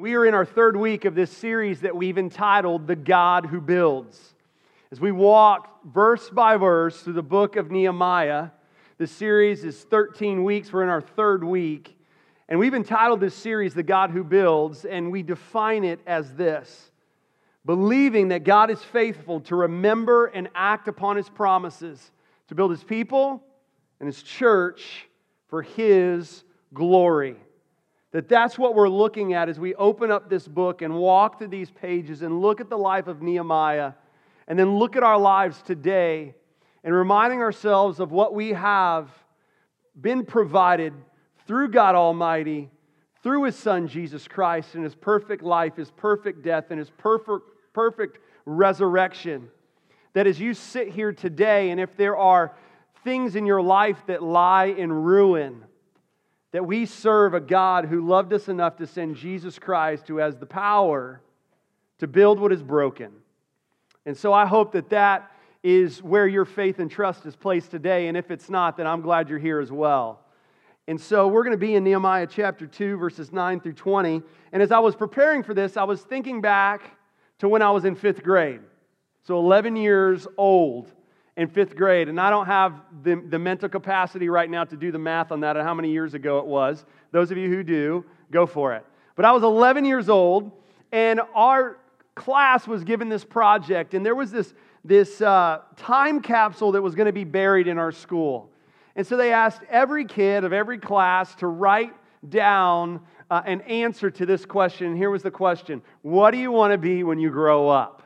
We are in our third week of this series that we've entitled The God Who Builds. As we walk verse by verse through the book of Nehemiah, the series is 13 weeks. We're in our third week. And we've entitled this series The God Who Builds, and we define it as this believing that God is faithful to remember and act upon his promises to build his people and his church for his glory. That that's what we're looking at as we open up this book and walk through these pages and look at the life of Nehemiah and then look at our lives today and reminding ourselves of what we have been provided through God Almighty, through His Son Jesus Christ and His perfect life, His perfect death, and His perfect, perfect resurrection. That as you sit here today, and if there are things in your life that lie in ruin, that we serve a God who loved us enough to send Jesus Christ, who has the power to build what is broken. And so I hope that that is where your faith and trust is placed today. And if it's not, then I'm glad you're here as well. And so we're going to be in Nehemiah chapter 2, verses 9 through 20. And as I was preparing for this, I was thinking back to when I was in fifth grade. So 11 years old in fifth grade. And I don't have the, the mental capacity right now to do the math on that and how many years ago it was. Those of you who do, go for it. But I was 11 years old, and our class was given this project, and there was this, this uh, time capsule that was going to be buried in our school. And so they asked every kid of every class to write down uh, an answer to this question. Here was the question What do you want to be when you grow up?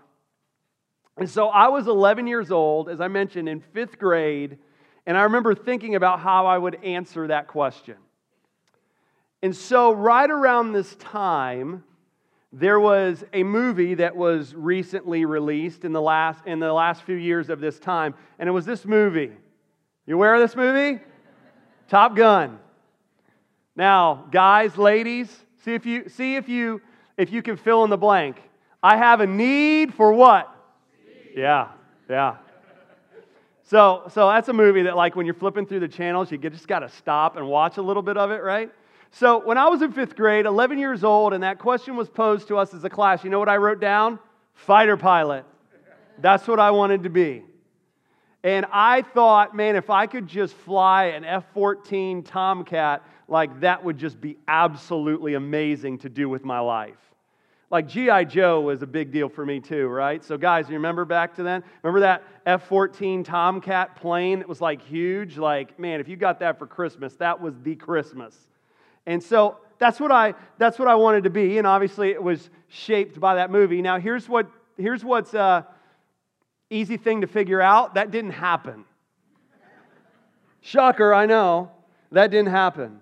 And so I was 11 years old, as I mentioned, in fifth grade, and I remember thinking about how I would answer that question. And so, right around this time, there was a movie that was recently released in the last, in the last few years of this time, and it was this movie. You aware of this movie? Top Gun. Now, guys, ladies, see if you see if you if you can fill in the blank. I have a need for what? Yeah, yeah. So, so that's a movie that, like, when you're flipping through the channels, you just got to stop and watch a little bit of it, right? So, when I was in fifth grade, 11 years old, and that question was posed to us as a class, you know what I wrote down? Fighter pilot. That's what I wanted to be. And I thought, man, if I could just fly an F 14 Tomcat, like that would just be absolutely amazing to do with my life. Like G.I. Joe was a big deal for me too, right? So, guys, you remember back to then? Remember that F 14 Tomcat plane that was like huge? Like, man, if you got that for Christmas, that was the Christmas. And so that's what I, that's what I wanted to be. And obviously, it was shaped by that movie. Now, here's, what, here's what's a easy thing to figure out that didn't happen. Shocker, I know. That didn't happen.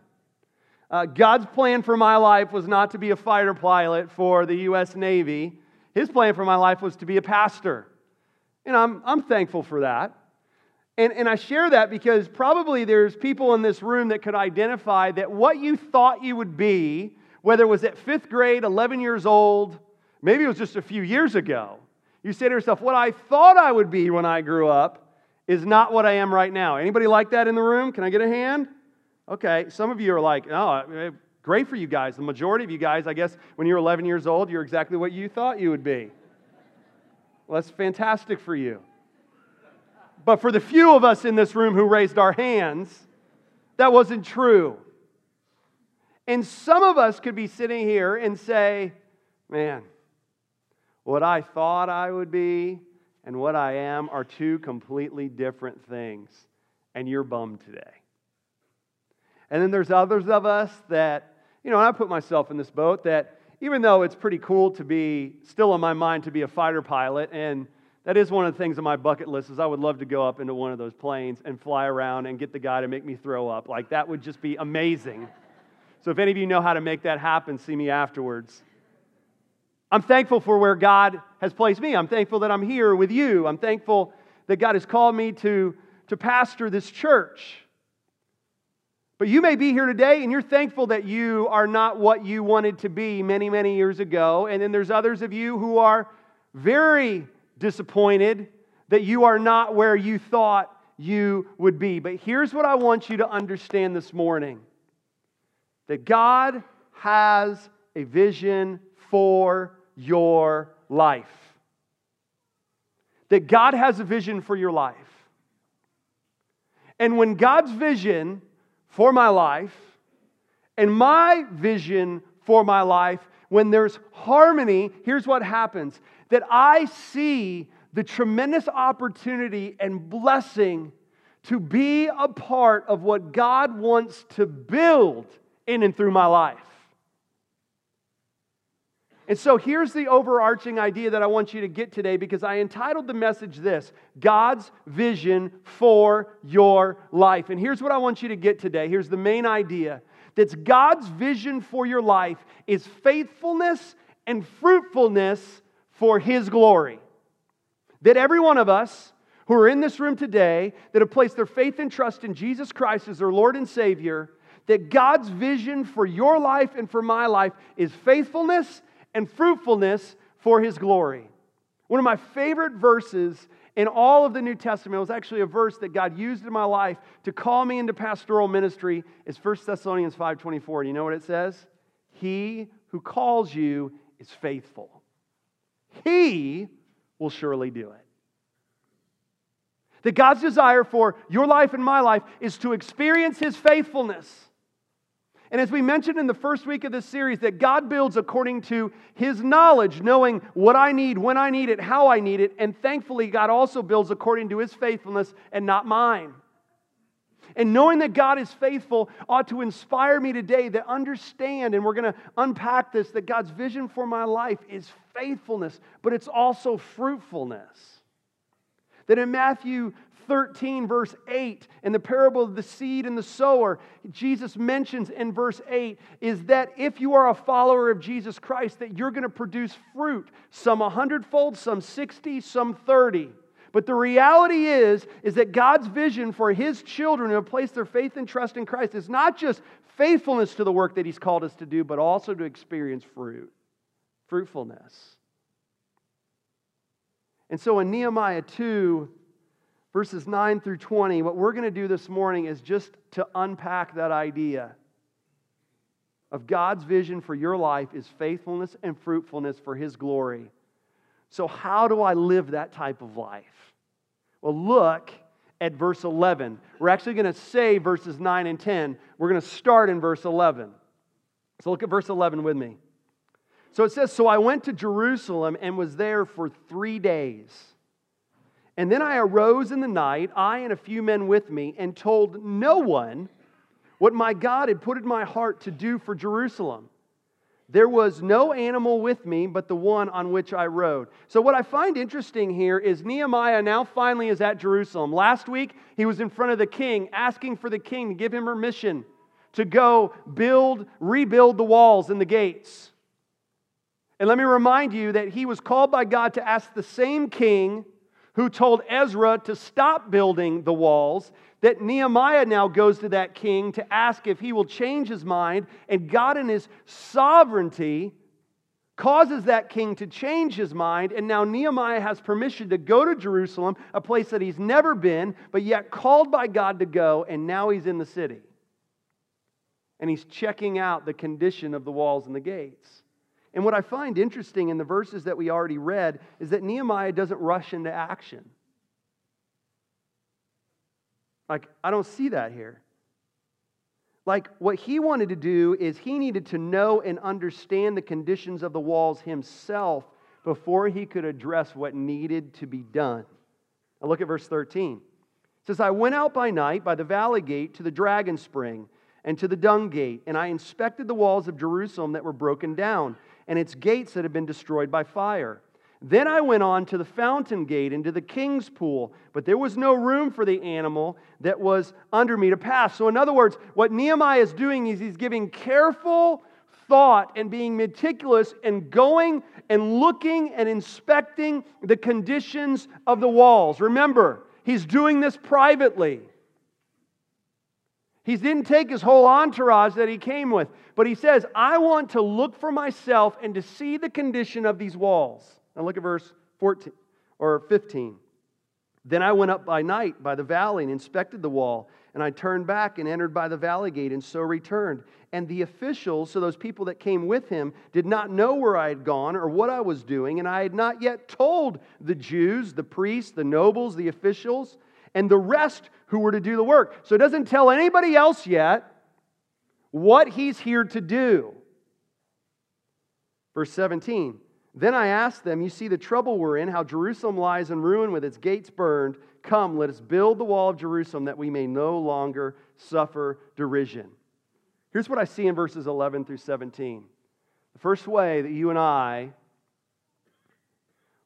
Uh, God's plan for my life was not to be a fighter pilot for the U.S. Navy. His plan for my life was to be a pastor. And I'm, I'm thankful for that. And, and I share that because probably there's people in this room that could identify that what you thought you would be, whether it was at fifth grade, 11 years old, maybe it was just a few years ago, you say to yourself, what I thought I would be when I grew up is not what I am right now. Anybody like that in the room? Can I get a hand? Okay, some of you are like, oh, great for you guys. The majority of you guys, I guess, when you're 11 years old, you're exactly what you thought you would be. Well, that's fantastic for you. But for the few of us in this room who raised our hands, that wasn't true. And some of us could be sitting here and say, man, what I thought I would be and what I am are two completely different things. And you're bummed today. And then there's others of us that, you know, I put myself in this boat that even though it's pretty cool to be, still in my mind, to be a fighter pilot, and that is one of the things on my bucket list is I would love to go up into one of those planes and fly around and get the guy to make me throw up. Like that would just be amazing. So if any of you know how to make that happen, see me afterwards. I'm thankful for where God has placed me. I'm thankful that I'm here with you. I'm thankful that God has called me to, to pastor this church. But you may be here today and you're thankful that you are not what you wanted to be many, many years ago. And then there's others of you who are very disappointed that you are not where you thought you would be. But here's what I want you to understand this morning that God has a vision for your life. That God has a vision for your life. And when God's vision for my life and my vision for my life, when there's harmony, here's what happens that I see the tremendous opportunity and blessing to be a part of what God wants to build in and through my life. And so here's the overarching idea that I want you to get today because I entitled the message this God's vision for your life. And here's what I want you to get today. Here's the main idea that's God's vision for your life is faithfulness and fruitfulness for His glory. That every one of us who are in this room today that have placed their faith and trust in Jesus Christ as their Lord and Savior, that God's vision for your life and for my life is faithfulness and fruitfulness for His glory. One of my favorite verses in all of the New Testament was actually a verse that God used in my life to call me into pastoral ministry is 1 Thessalonians 5:24. You know what it says? He who calls you is faithful. He will surely do it. That God's desire for your life and my life is to experience his faithfulness. And as we mentioned in the first week of this series, that God builds according to His knowledge, knowing what I need, when I need it, how I need it. And thankfully, God also builds according to His faithfulness and not mine. And knowing that God is faithful ought to inspire me today to understand, and we're going to unpack this, that God's vision for my life is faithfulness, but it's also fruitfulness. That in Matthew 13, verse 8, in the parable of the seed and the sower, Jesus mentions in verse 8 is that if you are a follower of Jesus Christ, that you're going to produce fruit, some a hundredfold, some 60, some 30. But the reality is, is that God's vision for his children who have placed their faith and trust in Christ is not just faithfulness to the work that he's called us to do, but also to experience fruit, fruitfulness. And so in Nehemiah 2, verses 9 through 20, what we're going to do this morning is just to unpack that idea of God's vision for your life is faithfulness and fruitfulness for His glory. So, how do I live that type of life? Well, look at verse 11. We're actually going to say verses 9 and 10. We're going to start in verse 11. So, look at verse 11 with me. So it says, So I went to Jerusalem and was there for three days. And then I arose in the night, I and a few men with me, and told no one what my God had put in my heart to do for Jerusalem. There was no animal with me but the one on which I rode. So, what I find interesting here is Nehemiah now finally is at Jerusalem. Last week, he was in front of the king, asking for the king to give him permission to go build, rebuild the walls and the gates. And let me remind you that he was called by God to ask the same king who told Ezra to stop building the walls, that Nehemiah now goes to that king to ask if he will change his mind, and God, in his sovereignty, causes that king to change his mind, and now Nehemiah has permission to go to Jerusalem, a place that he's never been, but yet called by God to go, and now he's in the city. And he's checking out the condition of the walls and the gates. And what I find interesting in the verses that we already read is that Nehemiah doesn't rush into action. Like, I don't see that here. Like, what he wanted to do is he needed to know and understand the conditions of the walls himself before he could address what needed to be done. Now, look at verse 13. It says, I went out by night by the valley gate to the dragon spring and to the dung gate, and I inspected the walls of Jerusalem that were broken down and its gates that had been destroyed by fire. Then I went on to the fountain gate and to the king's pool, but there was no room for the animal that was under me to pass. So, in other words, what Nehemiah is doing is he's giving careful thought and being meticulous and going and looking and inspecting the conditions of the walls. Remember, he's doing this privately. He didn't take his whole entourage that he came with, but he says, I want to look for myself and to see the condition of these walls. Now look at verse 14 or 15. Then I went up by night by the valley and inspected the wall And I turned back and entered by the valley gate, and so returned. And the officials, so those people that came with him, did not know where I had gone or what I was doing, and I had not yet told the Jews, the priests, the nobles, the officials, and the rest who were to do the work. So it doesn't tell anybody else yet what he's here to do. Verse 17 Then I asked them, You see the trouble we're in, how Jerusalem lies in ruin with its gates burned. Come, let us build the wall of Jerusalem that we may no longer suffer derision. Here's what I see in verses 11 through 17. The first way that you and I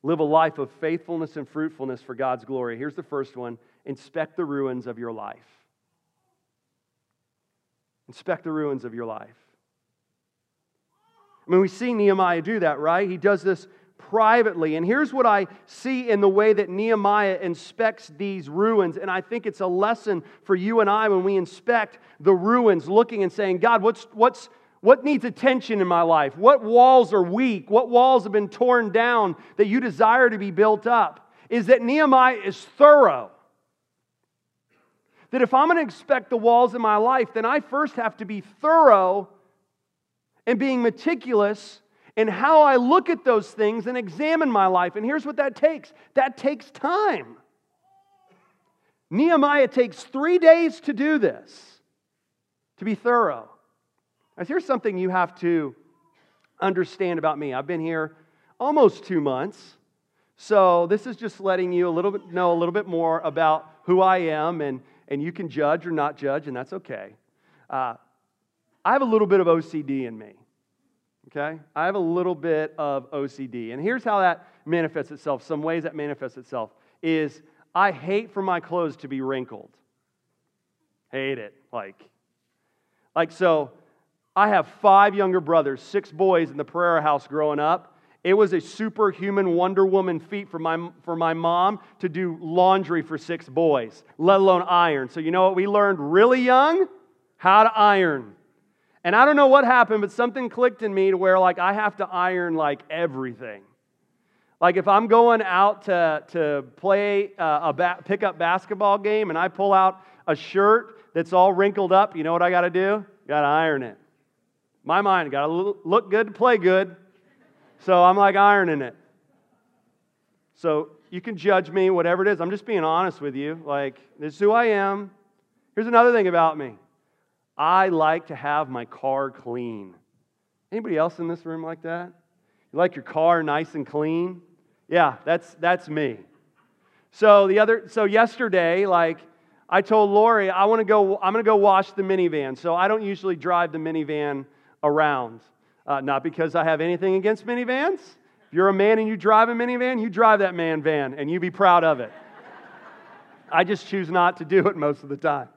live a life of faithfulness and fruitfulness for God's glory. Here's the first one inspect the ruins of your life. Inspect the ruins of your life. I mean, we see Nehemiah do that, right? He does this privately. And here's what I see in the way that Nehemiah inspects these ruins. And I think it's a lesson for you and I when we inspect the ruins, looking and saying, God, what's, what's, what needs attention in my life? What walls are weak? What walls have been torn down that you desire to be built up? Is that Nehemiah is thorough. That if I'm going to inspect the walls in my life, then I first have to be thorough and being meticulous in how I look at those things and examine my life. And here's what that takes that takes time. Nehemiah takes three days to do this, to be thorough. Now, here's something you have to understand about me. I've been here almost two months. So this is just letting you a little bit know a little bit more about who I am, and, and you can judge or not judge, and that's okay. Uh, I have a little bit of OCD in me. Okay? I have a little bit of OCD. And here's how that manifests itself. Some ways that manifests itself is I hate for my clothes to be wrinkled. Hate it. Like, like so I have five younger brothers, six boys in the Pereira house growing up. It was a superhuman Wonder Woman feat for my, for my mom to do laundry for six boys, let alone iron. So, you know what we learned really young? How to iron. And I don't know what happened, but something clicked in me to where like I have to iron like everything. Like if I'm going out to, to play uh, a ba- pickup basketball game and I pull out a shirt that's all wrinkled up, you know what I got to do? Got to iron it. My mind got to look good to play good. So I'm like ironing it. So you can judge me, whatever it is. I'm just being honest with you. Like, this is who I am. Here's another thing about me I like to have my car clean. Anybody else in this room like that? You like your car nice and clean? Yeah, that's that's me. So the other so yesterday like I told Lori I want to go I'm going to go wash the minivan. So I don't usually drive the minivan around. Uh, not because I have anything against minivans. If you're a man and you drive a minivan, you drive that man van and you be proud of it. I just choose not to do it most of the time.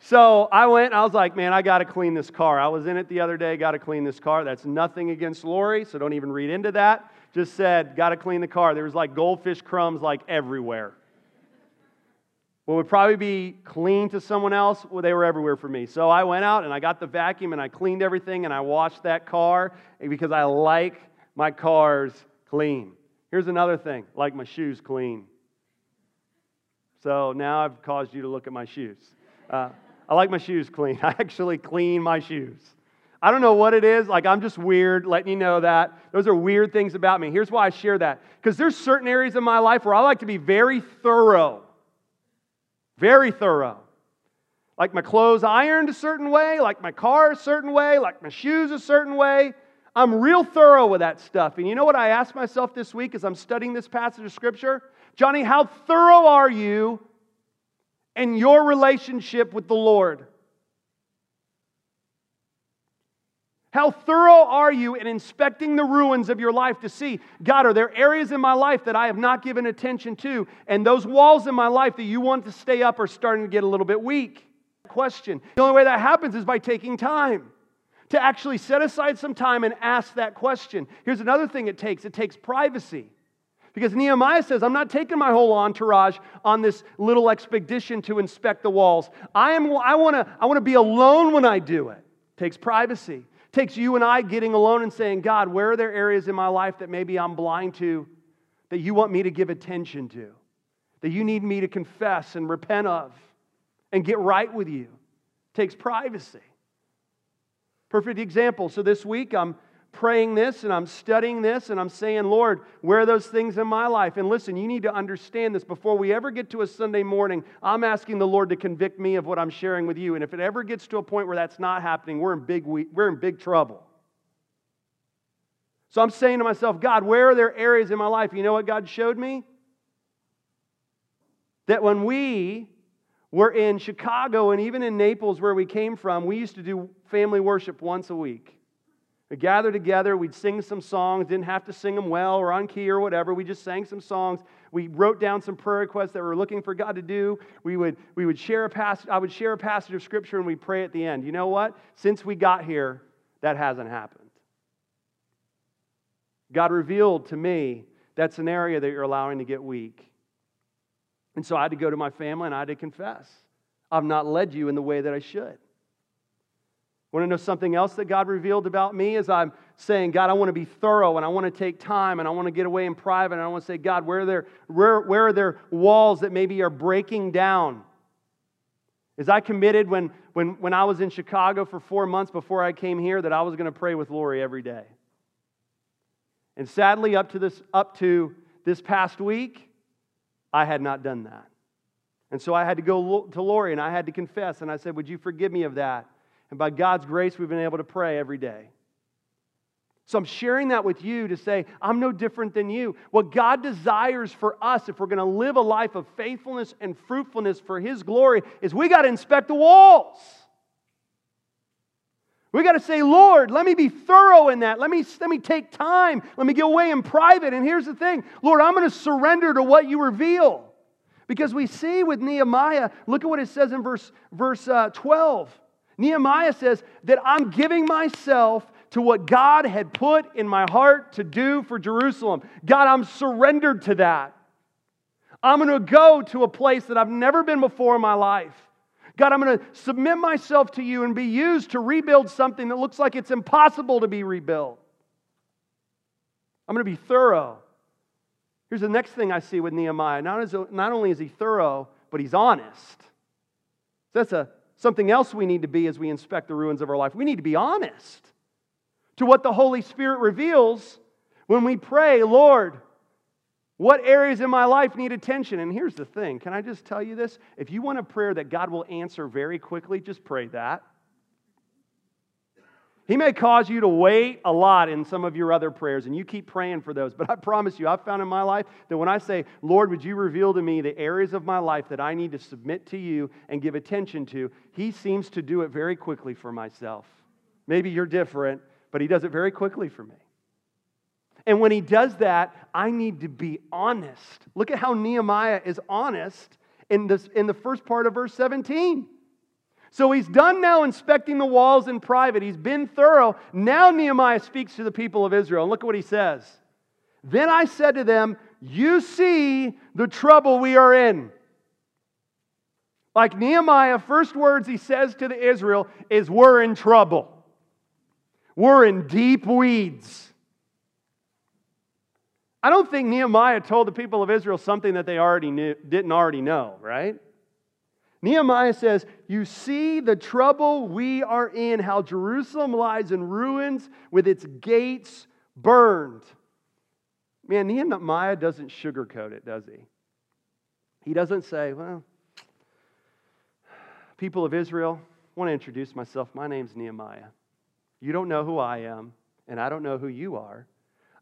So I went, I was like, man, I got to clean this car. I was in it the other day, got to clean this car. That's nothing against Lori, so don't even read into that. Just said, got to clean the car. There was like goldfish crumbs like everywhere. What would probably be clean to someone else, well, they were everywhere for me. So I went out and I got the vacuum and I cleaned everything and I washed that car because I like my cars clean. Here's another thing like my shoes clean. So now I've caused you to look at my shoes. Uh, I like my shoes clean. I actually clean my shoes. I don't know what it is. Like, I'm just weird, letting you know that. Those are weird things about me. Here's why I share that. Because there's certain areas of my life where I like to be very thorough. Very thorough. Like my clothes ironed a certain way, like my car a certain way, like my shoes a certain way. I'm real thorough with that stuff. And you know what I asked myself this week as I'm studying this passage of Scripture? Johnny, how thorough are you in your relationship with the Lord? How thorough are you in inspecting the ruins of your life to see, God, are there areas in my life that I have not given attention to? And those walls in my life that you want to stay up are starting to get a little bit weak? Question. The only way that happens is by taking time to actually set aside some time and ask that question. Here's another thing it takes it takes privacy. Because Nehemiah says, I'm not taking my whole entourage on this little expedition to inspect the walls. I, am, I want to I wanna be alone when I do it. it. Takes privacy. Takes you and I getting alone and saying, God, where are there areas in my life that maybe I'm blind to that you want me to give attention to, that you need me to confess and repent of? and get right with you. It takes privacy. Perfect example. So this week I'm praying this and I'm studying this and I'm saying, Lord, where are those things in my life? And listen, you need to understand this before we ever get to a Sunday morning. I'm asking the Lord to convict me of what I'm sharing with you. And if it ever gets to a point where that's not happening, we're in big, we're in big trouble. So I'm saying to myself, God, where are there areas in my life? You know what God showed me? That when we were in Chicago and even in Naples, where we came from, we used to do family worship once a week. We'd gather together, we'd sing some songs, didn't have to sing them well or on key or whatever. We just sang some songs. We wrote down some prayer requests that we were looking for God to do. We would, we would share a passage, I would share a passage of scripture and we'd pray at the end. You know what? Since we got here, that hasn't happened. God revealed to me that's an area that you're allowing to get weak. And so I had to go to my family and I had to confess I've not led you in the way that I should. Want to know something else that God revealed about me as I'm saying, God, I want to be thorough and I want to take time and I want to get away in private and I want to say, God, where are there, where, where are there walls that maybe are breaking down? Is I committed when, when, when I was in Chicago for four months before I came here that I was going to pray with Lori every day? And sadly, up to this, up to this past week, I had not done that. And so I had to go to Lori and I had to confess. And I said, Would you forgive me of that? And by God's grace, we've been able to pray every day. So I'm sharing that with you to say, I'm no different than you. What God desires for us, if we're going to live a life of faithfulness and fruitfulness for His glory, is we got to inspect the walls. We got to say, Lord, let me be thorough in that. Let me, let me take time. Let me get away in private. And here's the thing Lord, I'm going to surrender to what you reveal. Because we see with Nehemiah, look at what it says in verse, verse uh, 12. Nehemiah says that I'm giving myself to what God had put in my heart to do for Jerusalem. God, I'm surrendered to that. I'm going to go to a place that I've never been before in my life. God, I'm going to submit myself to you and be used to rebuild something that looks like it's impossible to be rebuilt. I'm going to be thorough. Here's the next thing I see with Nehemiah. Not, not only is he thorough, but he's honest. That's a Something else we need to be as we inspect the ruins of our life. We need to be honest to what the Holy Spirit reveals when we pray, Lord, what areas in my life need attention? And here's the thing can I just tell you this? If you want a prayer that God will answer very quickly, just pray that. He may cause you to wait a lot in some of your other prayers, and you keep praying for those. But I promise you, I've found in my life that when I say, Lord, would you reveal to me the areas of my life that I need to submit to you and give attention to, He seems to do it very quickly for myself. Maybe you're different, but He does it very quickly for me. And when He does that, I need to be honest. Look at how Nehemiah is honest in, this, in the first part of verse 17. So he's done now inspecting the walls in private. He's been thorough. Now Nehemiah speaks to the people of Israel. And look at what he says. Then I said to them, You see the trouble we are in. Like Nehemiah, first words he says to the Israel is, We're in trouble. We're in deep weeds. I don't think Nehemiah told the people of Israel something that they already knew, didn't already know, right? Nehemiah says, You see the trouble we are in, how Jerusalem lies in ruins with its gates burned. Man, Nehemiah doesn't sugarcoat it, does he? He doesn't say, Well, people of Israel, I want to introduce myself. My name's Nehemiah. You don't know who I am, and I don't know who you are.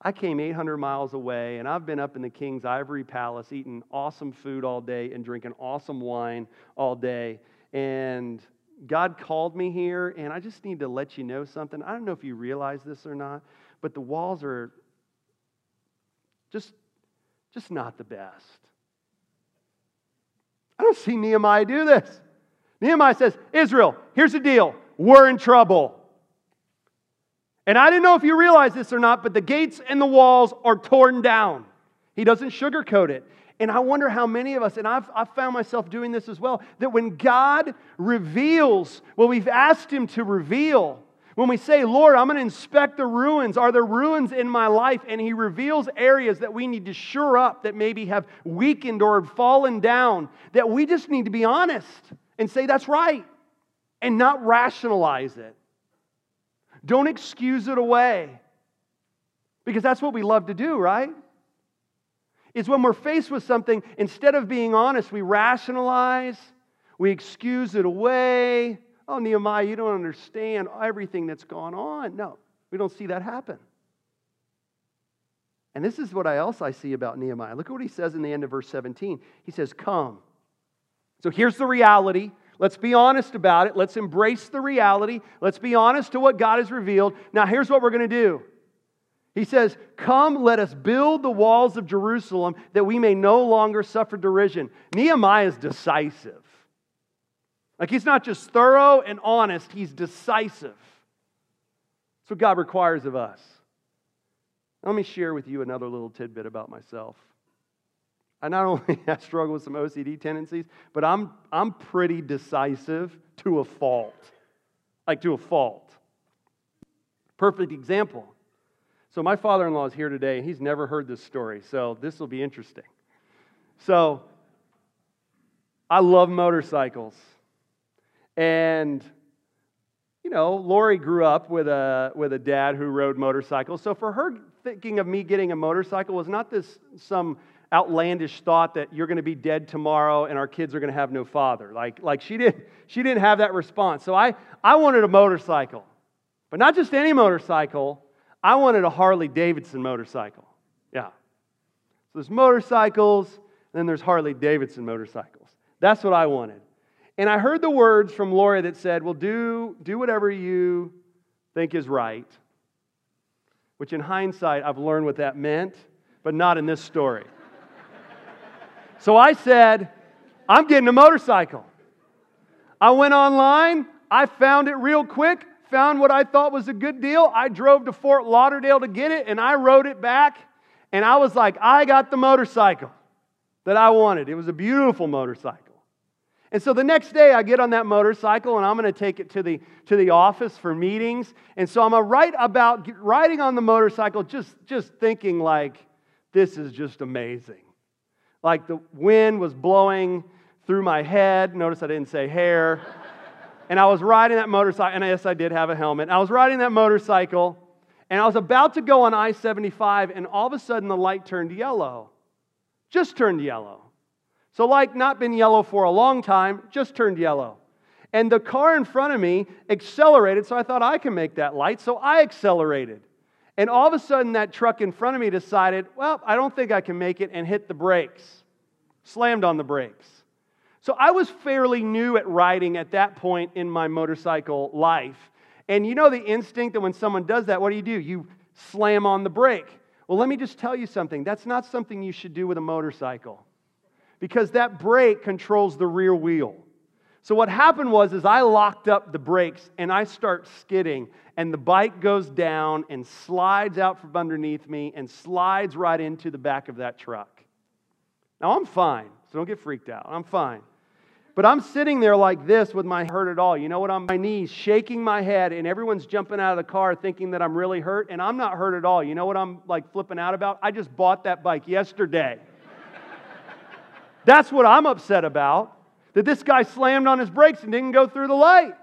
I came 800 miles away and I've been up in the king's ivory palace eating awesome food all day and drinking awesome wine all day. And God called me here, and I just need to let you know something. I don't know if you realize this or not, but the walls are just, just not the best. I don't see Nehemiah do this. Nehemiah says, Israel, here's the deal. We're in trouble. And I didn't know if you realize this or not, but the gates and the walls are torn down. He doesn't sugarcoat it. And I wonder how many of us, and I've, I've found myself doing this as well, that when God reveals what we've asked Him to reveal, when we say, Lord, I'm going to inspect the ruins, are there ruins in my life? And He reveals areas that we need to shore up that maybe have weakened or fallen down, that we just need to be honest and say, That's right, and not rationalize it. Don't excuse it away. Because that's what we love to do, right? Is when we're faced with something, instead of being honest, we rationalize, we excuse it away. Oh, Nehemiah, you don't understand everything that's gone on. No, we don't see that happen. And this is what else I see about Nehemiah. Look at what he says in the end of verse 17. He says, Come. So here's the reality. Let's be honest about it. Let's embrace the reality. Let's be honest to what God has revealed. Now, here's what we're going to do. He says, Come, let us build the walls of Jerusalem that we may no longer suffer derision. Nehemiah is decisive. Like he's not just thorough and honest, he's decisive. That's what God requires of us. Let me share with you another little tidbit about myself. I not only have struggled with some OCD tendencies, but I'm, I'm pretty decisive to a fault. Like to a fault. Perfect example. So, my father in law is here today, and he's never heard this story, so this will be interesting. So, I love motorcycles. And, you know, Lori grew up with a, with a dad who rode motorcycles. So, for her, thinking of me getting a motorcycle was not this some outlandish thought that you're going to be dead tomorrow and our kids are going to have no father. Like, like she, didn't, she didn't have that response. So I, I wanted a motorcycle, but not just any motorcycle. I wanted a Harley Davidson motorcycle. Yeah. So there's motorcycles, and then there's Harley Davidson motorcycles. That's what I wanted. And I heard the words from Lori that said, Well, do, do whatever you think is right. Which in hindsight, I've learned what that meant, but not in this story. So I said, I'm getting a motorcycle. I went online, I found it real quick, found what I thought was a good deal. I drove to Fort Lauderdale to get it, and I rode it back, and I was like, I got the motorcycle that I wanted. It was a beautiful motorcycle. And so the next day I get on that motorcycle and I'm going to take it to the, to the office for meetings. And so I'm right about riding on the motorcycle, just, just thinking like, this is just amazing. Like the wind was blowing through my head. Notice I didn't say hair. and I was riding that motorcycle, and yes, I did have a helmet. I was riding that motorcycle, and I was about to go on I 75, and all of a sudden the light turned yellow. Just turned yellow. So, like, not been yellow for a long time, just turned yellow. And the car in front of me accelerated, so I thought I can make that light, so I accelerated. And all of a sudden, that truck in front of me decided, well, I don't think I can make it, and hit the brakes, slammed on the brakes. So I was fairly new at riding at that point in my motorcycle life. And you know the instinct that when someone does that, what do you do? You slam on the brake. Well, let me just tell you something. That's not something you should do with a motorcycle because that brake controls the rear wheel. So what happened was is I locked up the brakes and I start skidding and the bike goes down and slides out from underneath me and slides right into the back of that truck. Now I'm fine, so don't get freaked out. I'm fine. But I'm sitting there like this with my hurt at all. You know what? I'm my knees, shaking my head, and everyone's jumping out of the car thinking that I'm really hurt, and I'm not hurt at all. You know what I'm like flipping out about? I just bought that bike yesterday. That's what I'm upset about that this guy slammed on his brakes and didn't go through the light.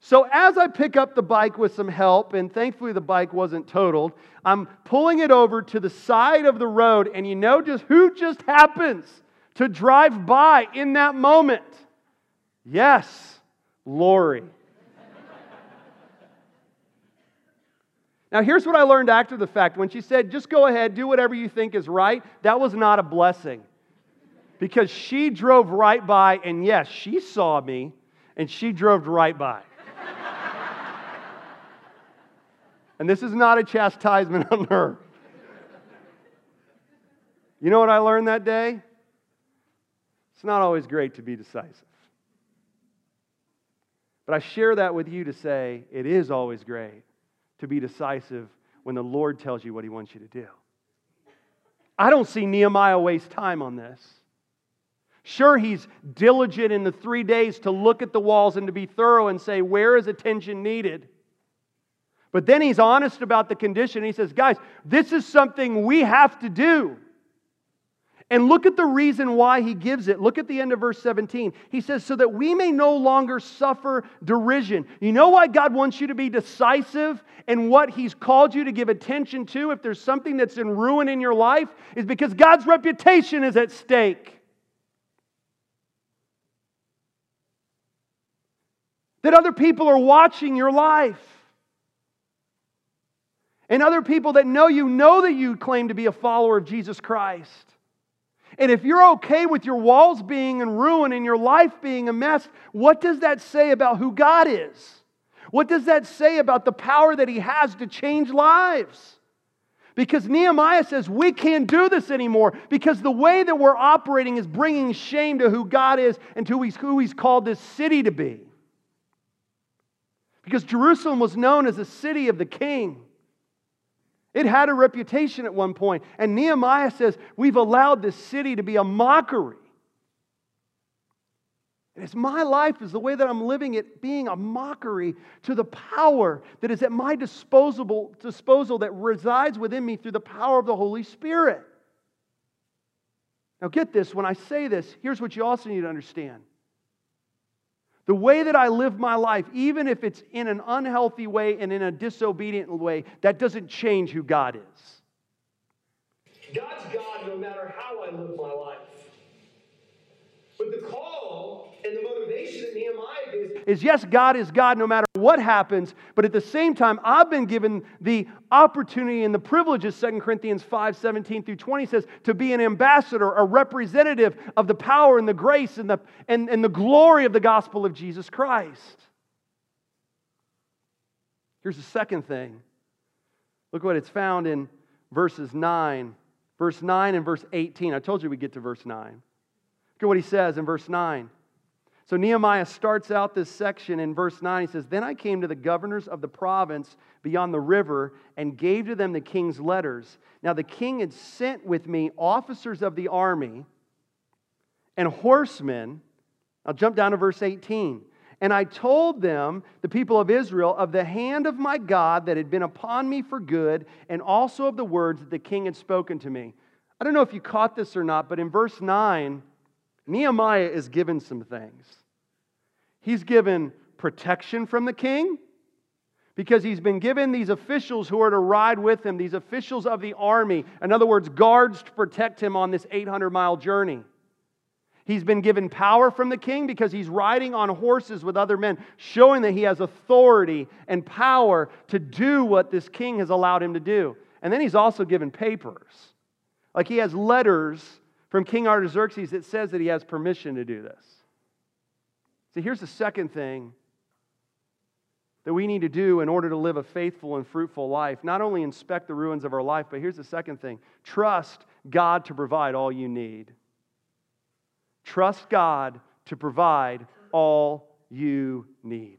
So, as I pick up the bike with some help, and thankfully the bike wasn't totaled, I'm pulling it over to the side of the road, and you know just who just happens to drive by in that moment? Yes, Lori. now, here's what I learned after the fact. When she said, just go ahead, do whatever you think is right, that was not a blessing because she drove right by, and yes, she saw me, and she drove right by. and this is not a chastisement on her. You know what I learned that day? It's not always great to be decisive. But I share that with you to say it is always great to be decisive when the Lord tells you what he wants you to do. I don't see Nehemiah waste time on this. Sure, he's diligent in the three days to look at the walls and to be thorough and say, where is attention needed? But then he's honest about the condition. He says, guys, this is something we have to do. And look at the reason why he gives it. Look at the end of verse 17. He says, So that we may no longer suffer derision. You know why God wants you to be decisive in what he's called you to give attention to if there's something that's in ruin in your life? Is because God's reputation is at stake. That other people are watching your life. And other people that know you know that you claim to be a follower of Jesus Christ. And if you're okay with your walls being in ruin and your life being a mess, what does that say about who God is? What does that say about the power that He has to change lives? Because Nehemiah says we can't do this anymore because the way that we're operating is bringing shame to who God is and to who He's called this city to be. Because Jerusalem was known as a city of the king. It had a reputation at one point. And Nehemiah says, We've allowed this city to be a mockery. And it's my life, is the way that I'm living it, being a mockery to the power that is at my disposal, disposal that resides within me through the power of the Holy Spirit. Now, get this when I say this, here's what you also need to understand the way that I live my life, even if it's in an unhealthy way and in a disobedient way, that doesn't change who God is. God's God no matter how I live my life. But the call and the motivation that Nehemiah gives is yes, God is God no matter what happens, but at the same time, I've been given the opportunity and the privileges, 2 Corinthians 5 17 through 20 says, to be an ambassador, a representative of the power and the grace and the, and, and the glory of the gospel of Jesus Christ. Here's the second thing. Look what it's found in verses 9. Verse 9 and verse 18. I told you we'd get to verse 9. Look at what he says in verse 9. So Nehemiah starts out this section in verse 9. He says, Then I came to the governors of the province beyond the river and gave to them the king's letters. Now the king had sent with me officers of the army and horsemen. I'll jump down to verse 18. And I told them, the people of Israel, of the hand of my God that had been upon me for good, and also of the words that the king had spoken to me. I don't know if you caught this or not, but in verse 9, Nehemiah is given some things. He's given protection from the king because he's been given these officials who are to ride with him, these officials of the army. In other words, guards to protect him on this 800 mile journey. He's been given power from the king because he's riding on horses with other men, showing that he has authority and power to do what this king has allowed him to do. And then he's also given papers. Like he has letters from King Artaxerxes that says that he has permission to do this. See, here's the second thing that we need to do in order to live a faithful and fruitful life. Not only inspect the ruins of our life, but here's the second thing trust God to provide all you need. Trust God to provide all you need.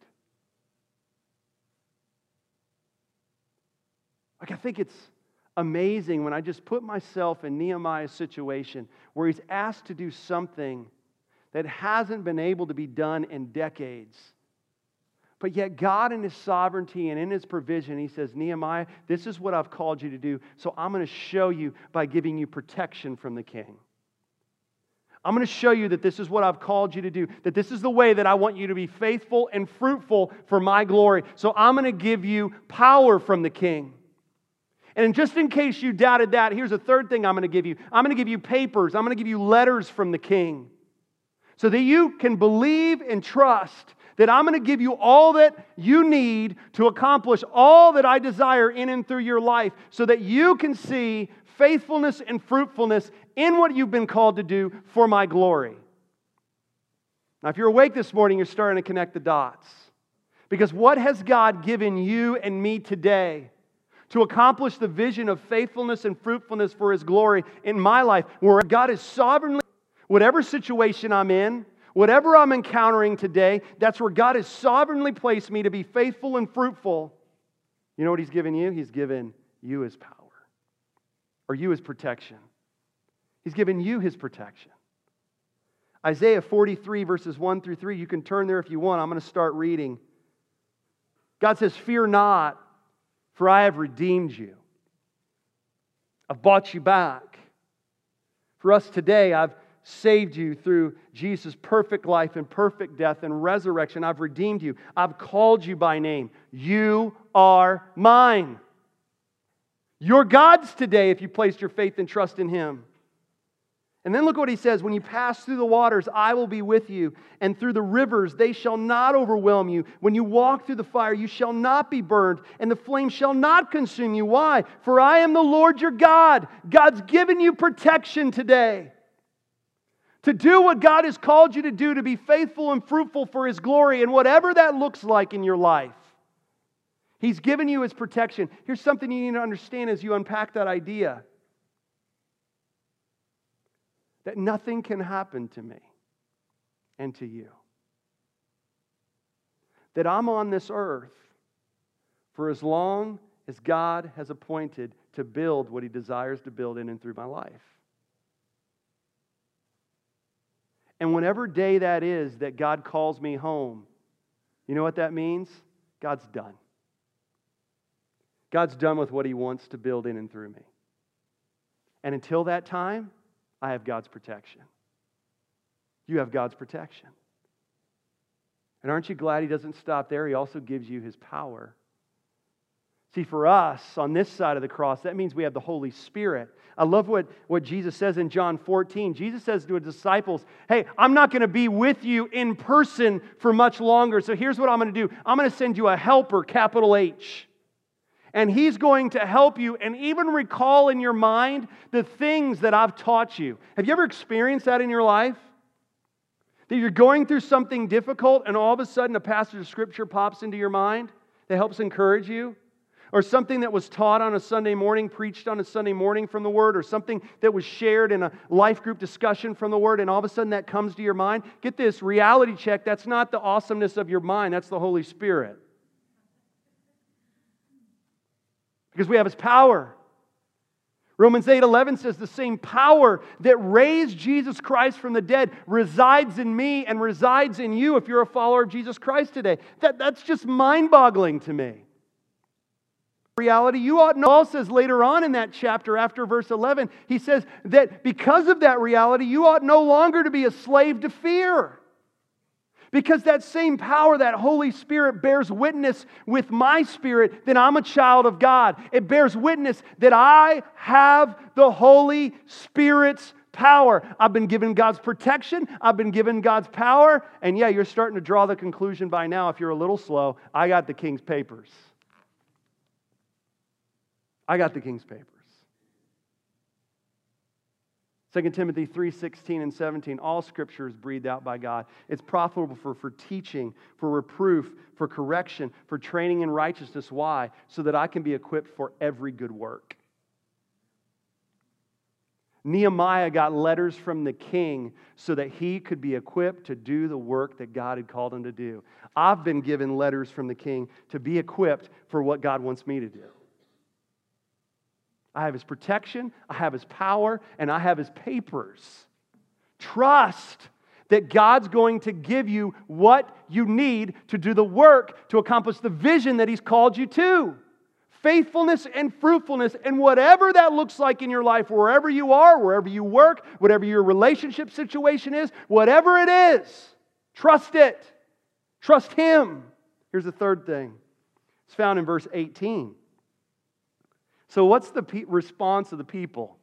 Like, I think it's amazing when I just put myself in Nehemiah's situation where he's asked to do something that hasn't been able to be done in decades. But yet, God, in His sovereignty and in His provision, He says, Nehemiah, this is what I've called you to do. So I'm going to show you by giving you protection from the king. I'm going to show you that this is what I've called you to do, that this is the way that I want you to be faithful and fruitful for my glory. So I'm going to give you power from the king. And just in case you doubted that, here's a third thing I'm going to give you I'm going to give you papers, I'm going to give you letters from the king so that you can believe and trust that I'm going to give you all that you need to accomplish all that I desire in and through your life so that you can see faithfulness and fruitfulness in what you've been called to do for my glory. Now, if you're awake this morning, you're starting to connect the dots. Because what has God given you and me today to accomplish the vision of faithfulness and fruitfulness for His glory in my life, where God is sovereignly, whatever situation I'm in, whatever I'm encountering today, that's where God has sovereignly placed me to be faithful and fruitful. You know what He's given you? He's given you His power, or you His protection. He's given you His protection. Isaiah 43, verses 1 through 3, you can turn there if you want. I'm going to start reading. God says, Fear not for I have redeemed you. I've bought you back. For us today, I've saved you through Jesus' perfect life and perfect death and resurrection. I've redeemed you. I've called you by name. You are mine. You're God's today if you placed your faith and trust in Him. And then look what he says when you pass through the waters, I will be with you, and through the rivers, they shall not overwhelm you. When you walk through the fire, you shall not be burned, and the flame shall not consume you. Why? For I am the Lord your God. God's given you protection today. To do what God has called you to do, to be faithful and fruitful for his glory, and whatever that looks like in your life. He's given you his protection. Here's something you need to understand as you unpack that idea that nothing can happen to me and to you. That I'm on this earth for as long as God has appointed to build what He desires to build in and through my life. And whenever day that is that God calls me home, you know what that means? God's done. God's done with what He wants to build in and through me. And until that time, I have God's protection. You have God's protection. And aren't you glad He doesn't stop there? He also gives you His power. See, for us on this side of the cross, that means we have the Holy Spirit. I love what, what Jesus says in John 14. Jesus says to his disciples, Hey, I'm not going to be with you in person for much longer. So here's what I'm going to do I'm going to send you a helper, capital H. And He's going to help you and even recall in your mind the things that I've taught you. Have you ever experienced that in your life? That you're going through something difficult and all of a sudden a passage of Scripture pops into your mind that helps encourage you? Or something that was taught on a Sunday morning, preached on a Sunday morning from the Word, or something that was shared in a life group discussion from the Word, and all of a sudden that comes to your mind? Get this reality check that's not the awesomeness of your mind, that's the Holy Spirit. Because we have his power. Romans 8 11 says, The same power that raised Jesus Christ from the dead resides in me and resides in you if you're a follower of Jesus Christ today. That, that's just mind boggling to me. Reality, you ought to. Paul says later on in that chapter, after verse 11, he says that because of that reality, you ought no longer to be a slave to fear. Because that same power, that Holy Spirit, bears witness with my spirit that I'm a child of God. It bears witness that I have the Holy Spirit's power. I've been given God's protection, I've been given God's power. And yeah, you're starting to draw the conclusion by now, if you're a little slow, I got the king's papers. I got the king's papers. 2 Timothy 3:16 and 17. All scripture is breathed out by God. It's profitable for, for teaching, for reproof, for correction, for training in righteousness. Why? So that I can be equipped for every good work. Nehemiah got letters from the king so that he could be equipped to do the work that God had called him to do. I've been given letters from the king to be equipped for what God wants me to do. I have his protection, I have his power, and I have his papers. Trust that God's going to give you what you need to do the work to accomplish the vision that he's called you to. Faithfulness and fruitfulness, and whatever that looks like in your life, wherever you are, wherever you work, whatever your relationship situation is, whatever it is, trust it. Trust Him. Here's the third thing it's found in verse 18. So, what's the pe- response of the people?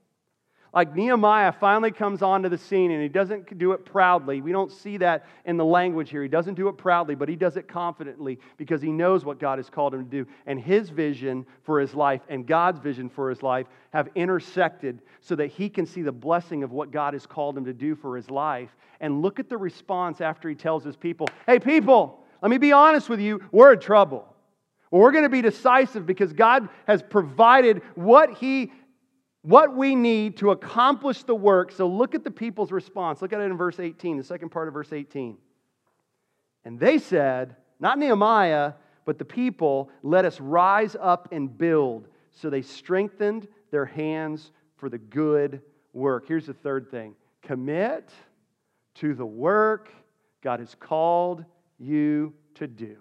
Like Nehemiah finally comes onto the scene and he doesn't do it proudly. We don't see that in the language here. He doesn't do it proudly, but he does it confidently because he knows what God has called him to do. And his vision for his life and God's vision for his life have intersected so that he can see the blessing of what God has called him to do for his life. And look at the response after he tells his people, Hey, people, let me be honest with you, we're in trouble. We're going to be decisive because God has provided what He what we need to accomplish the work. So look at the people's response. Look at it in verse 18, the second part of verse 18. And they said, not Nehemiah, but the people, let us rise up and build. So they strengthened their hands for the good work. Here's the third thing commit to the work God has called you to do.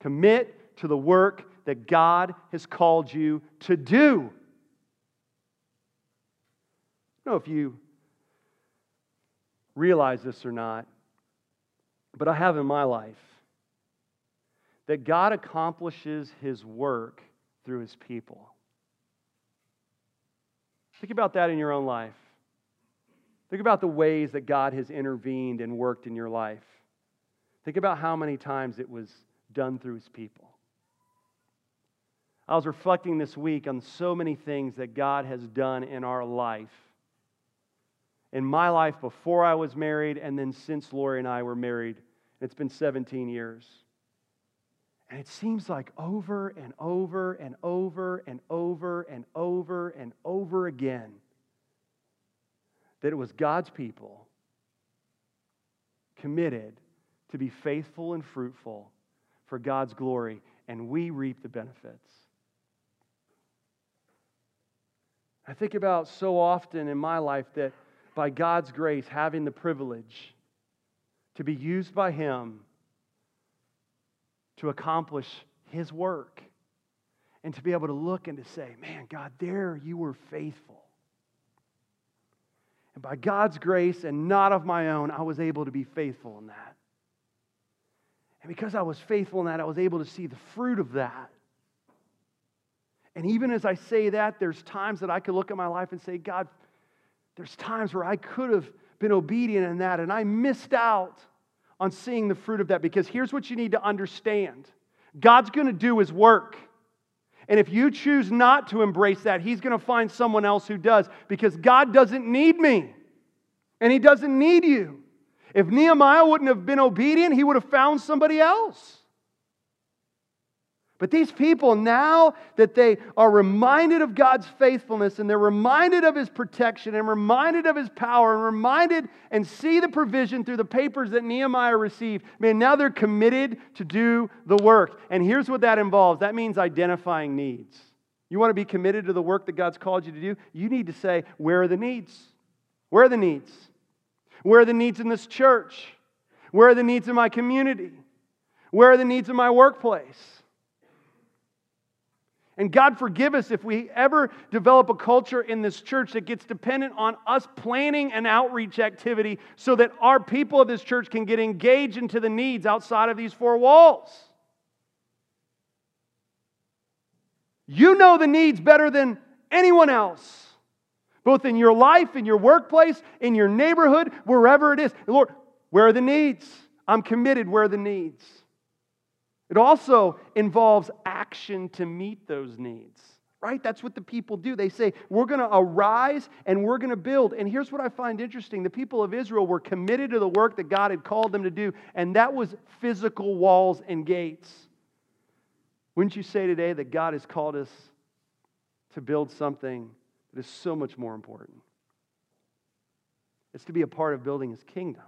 Commit to the work that God has called you to do. I don't know if you realize this or not, but I have in my life that God accomplishes his work through his people. Think about that in your own life. Think about the ways that God has intervened and worked in your life. Think about how many times it was done through his people. I was reflecting this week on so many things that God has done in our life. In my life before I was married, and then since Lori and I were married. It's been 17 years. And it seems like over and over and over and over and over and over again that it was God's people committed to be faithful and fruitful for God's glory, and we reap the benefits. I think about so often in my life that by God's grace, having the privilege to be used by Him to accomplish His work and to be able to look and to say, Man, God, there you were faithful. And by God's grace and not of my own, I was able to be faithful in that. And because I was faithful in that, I was able to see the fruit of that. And even as I say that, there's times that I could look at my life and say, God, there's times where I could have been obedient in that and I missed out on seeing the fruit of that because here's what you need to understand God's going to do his work. And if you choose not to embrace that, he's going to find someone else who does because God doesn't need me and he doesn't need you. If Nehemiah wouldn't have been obedient, he would have found somebody else. But these people, now that they are reminded of God's faithfulness and they're reminded of His protection and reminded of His power and reminded and see the provision through the papers that Nehemiah received, man, now they're committed to do the work. And here's what that involves that means identifying needs. You want to be committed to the work that God's called you to do? You need to say, where are the needs? Where are the needs? Where are the needs in this church? Where are the needs in my community? Where are the needs in my workplace? And God forgive us if we ever develop a culture in this church that gets dependent on us planning an outreach activity so that our people of this church can get engaged into the needs outside of these four walls. You know the needs better than anyone else, both in your life, in your workplace, in your neighborhood, wherever it is. Lord, where are the needs? I'm committed. Where are the needs? It also involves action to meet those needs, right? That's what the people do. They say, We're going to arise and we're going to build. And here's what I find interesting the people of Israel were committed to the work that God had called them to do, and that was physical walls and gates. Wouldn't you say today that God has called us to build something that is so much more important? It's to be a part of building his kingdom.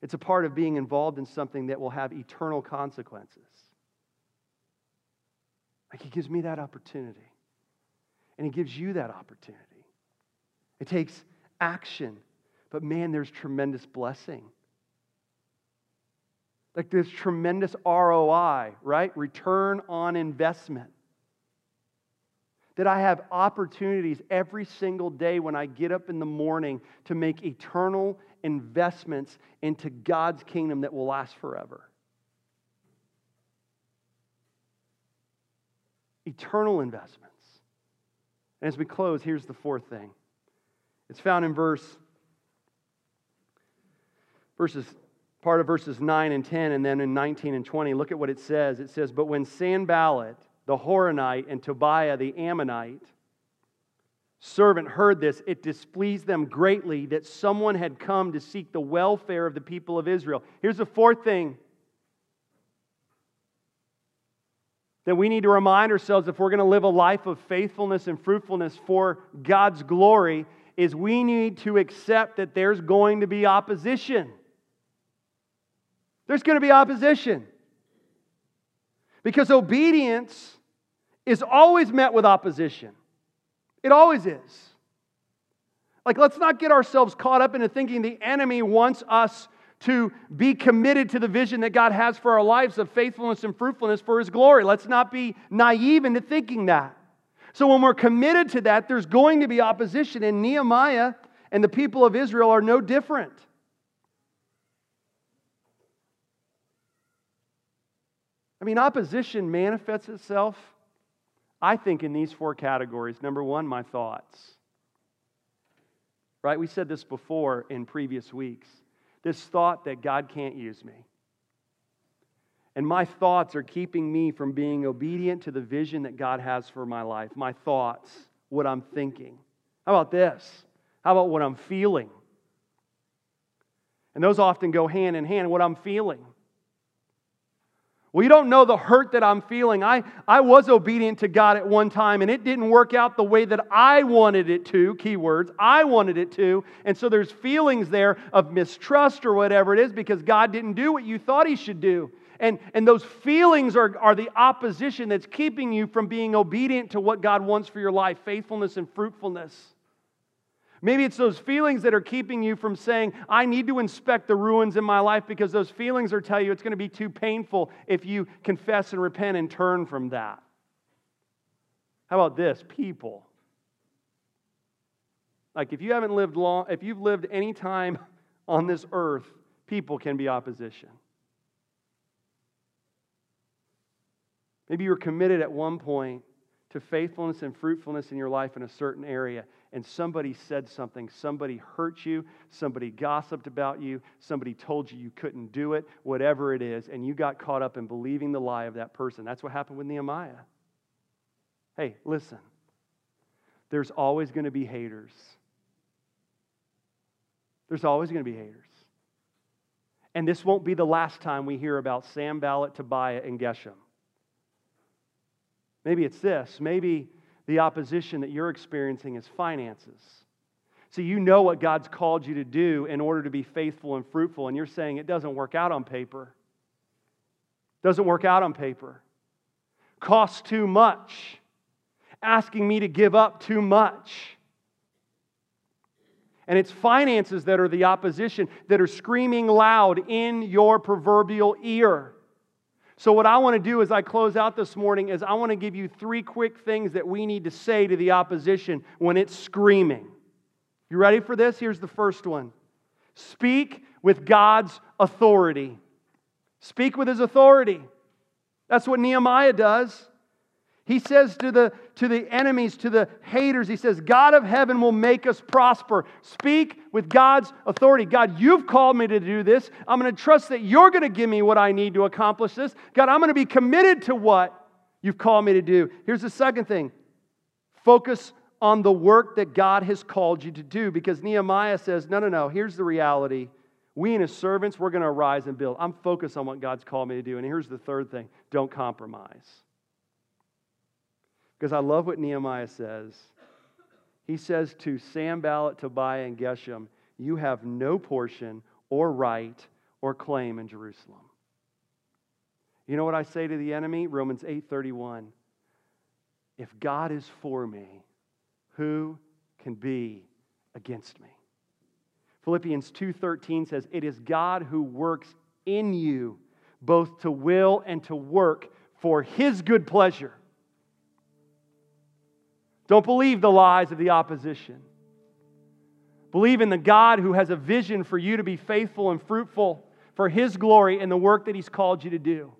It's a part of being involved in something that will have eternal consequences. Like he gives me that opportunity. And he gives you that opportunity. It takes action. But man, there's tremendous blessing. Like there's tremendous ROI, right? Return on investment. That I have opportunities every single day when I get up in the morning to make eternal investments into God's kingdom that will last forever. Eternal investments. And as we close, here's the fourth thing. It's found in verse verses part of verses 9 and 10 and then in 19 and 20 look at what it says it says but when sanballat the horonite and tobiah the ammonite servant heard this, it displeased them greatly that someone had come to seek the welfare of the people of Israel. Here's the fourth thing that we need to remind ourselves if we're going to live a life of faithfulness and fruitfulness for God's glory is we need to accept that there's going to be opposition. There's going to be opposition. Because obedience is always met with opposition. It always is. Like, let's not get ourselves caught up into thinking the enemy wants us to be committed to the vision that God has for our lives of faithfulness and fruitfulness for His glory. Let's not be naive into thinking that. So when we're committed to that, there's going to be opposition, and Nehemiah and the people of Israel are no different. I mean, opposition manifests itself, I think, in these four categories. Number one, my thoughts. Right? We said this before in previous weeks. This thought that God can't use me. And my thoughts are keeping me from being obedient to the vision that God has for my life. My thoughts, what I'm thinking. How about this? How about what I'm feeling? And those often go hand in hand, what I'm feeling. Well, you don't know the hurt that I'm feeling. I, I was obedient to God at one time and it didn't work out the way that I wanted it to, keywords, I wanted it to. And so there's feelings there of mistrust or whatever it is because God didn't do what you thought He should do. And, and those feelings are, are the opposition that's keeping you from being obedient to what God wants for your life faithfulness and fruitfulness. Maybe it's those feelings that are keeping you from saying, I need to inspect the ruins in my life because those feelings are telling you it's going to be too painful if you confess and repent and turn from that. How about this? People. Like if you haven't lived long, if you've lived any time on this earth, people can be opposition. Maybe you were committed at one point to faithfulness and fruitfulness in your life in a certain area, and somebody said something, somebody hurt you, somebody gossiped about you, somebody told you you couldn't do it, whatever it is, and you got caught up in believing the lie of that person. That's what happened with Nehemiah. Hey, listen, there's always going to be haters. There's always going to be haters. And this won't be the last time we hear about Sanballat, Tobiah, and Geshem. Maybe it's this. Maybe the opposition that you're experiencing is finances. So you know what God's called you to do in order to be faithful and fruitful, and you're saying it doesn't work out on paper. Doesn't work out on paper. Costs too much. Asking me to give up too much. And it's finances that are the opposition that are screaming loud in your proverbial ear. So, what I want to do as I close out this morning is I want to give you three quick things that we need to say to the opposition when it's screaming. You ready for this? Here's the first one Speak with God's authority. Speak with his authority. That's what Nehemiah does. He says to the, to the enemies, to the haters, he says, God of heaven will make us prosper. Speak with God's authority. God, you've called me to do this. I'm going to trust that you're going to give me what I need to accomplish this. God, I'm going to be committed to what you've called me to do. Here's the second thing focus on the work that God has called you to do because Nehemiah says, no, no, no, here's the reality. We and his servants, we're going to arise and build. I'm focused on what God's called me to do. And here's the third thing don't compromise. Because I love what Nehemiah says. He says to Sanballat, Tobiah, and Geshem, You have no portion or right or claim in Jerusalem. You know what I say to the enemy? Romans 8:31. If God is for me, who can be against me? Philippians 2:13 says, "It is God who works in you both to will and to work for his good pleasure." Don't believe the lies of the opposition. Believe in the God who has a vision for you to be faithful and fruitful for His glory and the work that He's called you to do.